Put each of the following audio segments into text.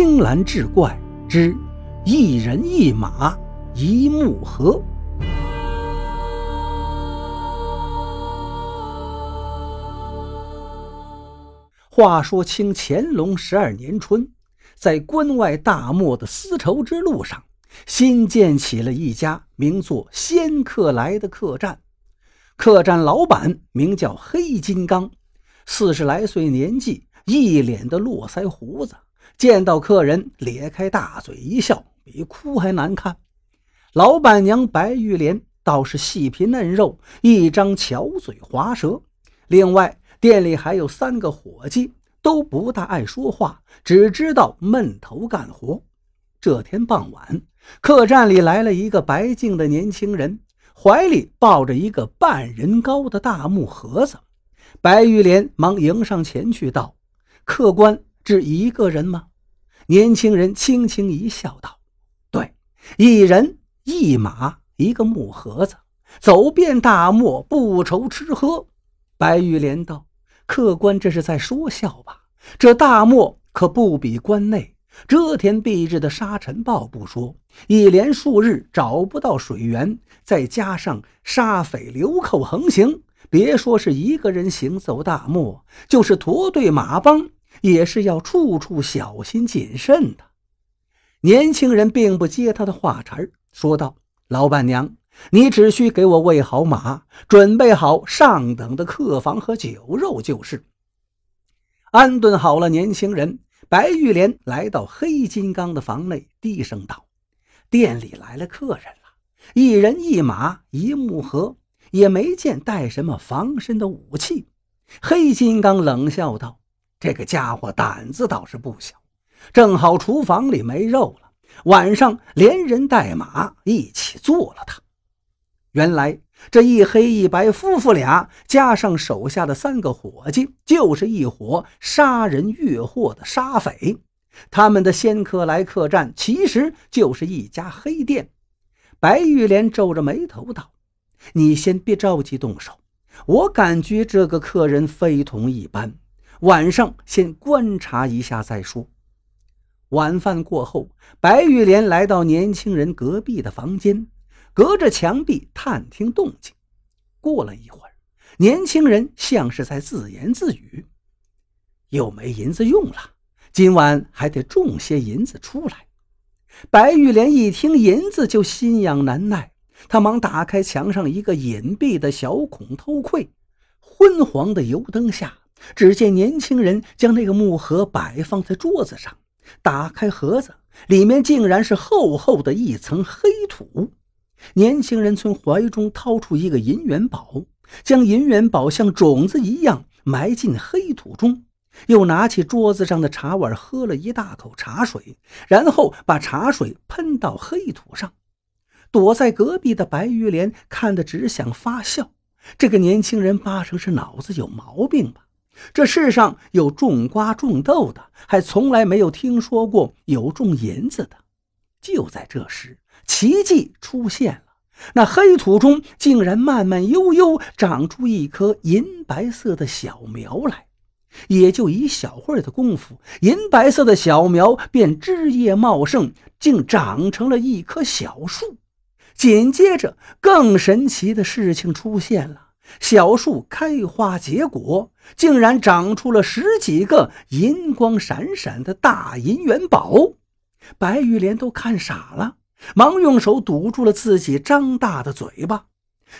青蓝志怪之一人一马一木合。话说清乾隆十二年春，在关外大漠的丝绸之路上，新建起了一家名作“仙客来”的客栈。客栈老板名叫黑金刚，四十来岁年纪，一脸的络腮胡子，见到客人咧开大嘴一笑，比哭还难看。老板娘白玉莲倒是细皮嫩肉，一张巧嘴滑舌。另外，店里还有三个伙计。都不大爱说话，只知道闷头干活。这天傍晚，客栈里来了一个白净的年轻人，怀里抱着一个半人高的大木盒子。白玉莲忙迎上前去道：“客官只一个人吗？”年轻人轻轻一笑，道：“对，一人一马一个木盒子，走遍大漠不愁吃喝。”白玉莲道。客官这是在说笑吧？这大漠可不比关内，遮天蔽日的沙尘暴不说，一连数日找不到水源，再加上沙匪流寇横行，别说是一个人行走大漠，就是驼队马帮，也是要处处小心谨慎的。年轻人并不接他的话茬儿说道：“老板娘。”你只需给我喂好马，准备好上等的客房和酒肉就是。安顿好了年轻人，白玉莲来到黑金刚的房内，低声道：“店里来了客人了，一人一马一木盒，也没见带什么防身的武器。”黑金刚冷笑道：“这个家伙胆子倒是不小，正好厨房里没肉了，晚上连人带马一起做了他。”原来这一黑一白夫妇俩，加上手下的三个伙计，就是一伙杀人越货的杀匪。他们的仙客来客栈，其实就是一家黑店。白玉莲皱着眉头道：“你先别着急动手，我感觉这个客人非同一般，晚上先观察一下再说。”晚饭过后，白玉莲来到年轻人隔壁的房间。隔着墙壁探听动静，过了一会儿，年轻人像是在自言自语：“又没银子用了，今晚还得种些银子出来。”白玉莲一听银子就心痒难耐，她忙打开墙上一个隐蔽的小孔偷窥。昏黄的油灯下，只见年轻人将那个木盒摆放在桌子上，打开盒子，里面竟然是厚厚的一层黑土。年轻人从怀中掏出一个银元宝，将银元宝像种子一样埋进黑土中，又拿起桌子上的茶碗喝了一大口茶水，然后把茶水喷到黑土上。躲在隔壁的白玉莲看得只想发笑。这个年轻人八成是脑子有毛病吧？这世上有种瓜种豆的，还从来没有听说过有种银子的。就在这时。奇迹出现了，那黑土中竟然慢慢悠悠长出一棵银白色的小苗来。也就一小会儿的功夫，银白色的小苗便枝叶茂盛，竟长成了一棵小树。紧接着，更神奇的事情出现了：小树开花结果，竟然长出了十几个银光闪闪的大银元宝。白玉莲都看傻了。忙用手堵住了自己张大的嘴巴，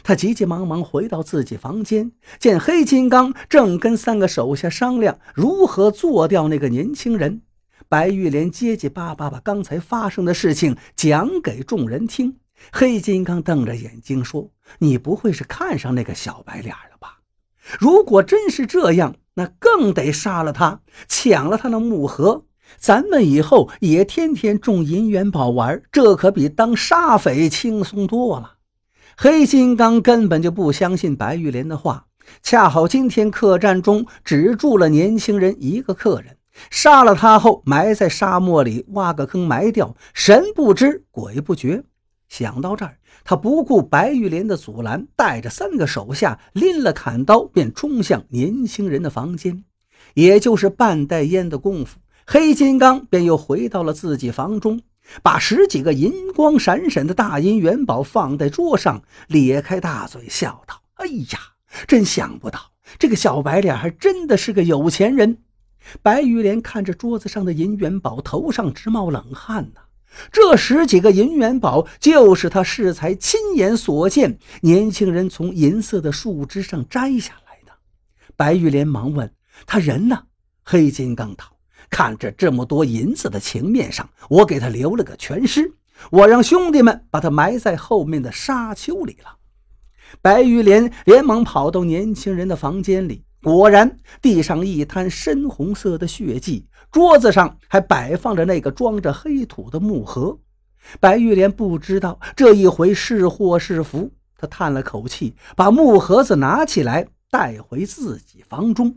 他急急忙忙回到自己房间，见黑金刚正跟三个手下商量如何做掉那个年轻人。白玉莲结结巴巴把刚才发生的事情讲给众人听。黑金刚瞪着眼睛说：“你不会是看上那个小白脸了吧？如果真是这样，那更得杀了他，抢了他的木盒。”咱们以后也天天种银元宝玩，这可比当沙匪轻松多了。黑金刚根本就不相信白玉莲的话，恰好今天客栈中只住了年轻人一个客人，杀了他后埋在沙漠里，挖个坑埋掉，神不知鬼不觉。想到这儿，他不顾白玉莲的阻拦，带着三个手下拎了砍刀，便冲向年轻人的房间。也就是半袋烟的功夫。黑金刚便又回到了自己房中，把十几个银光闪闪的大银元宝放在桌上，咧开大嘴笑道：“哎呀，真想不到，这个小白脸还真的是个有钱人。”白玉莲看着桌子上的银元宝，头上直冒冷汗呢。这十几个银元宝就是他适才亲眼所见，年轻人从银色的树枝上摘下来的。白玉莲忙问：“他人呢？”黑金刚道：“看着这么多银子的情面上，我给他留了个全尸，我让兄弟们把他埋在后面的沙丘里了。”白玉莲连忙跑到年轻人的房间里。果然，地上一滩深红色的血迹，桌子上还摆放着那个装着黑土的木盒。白玉莲不知道这一回是祸是福，她叹了口气，把木盒子拿起来带回自己房中。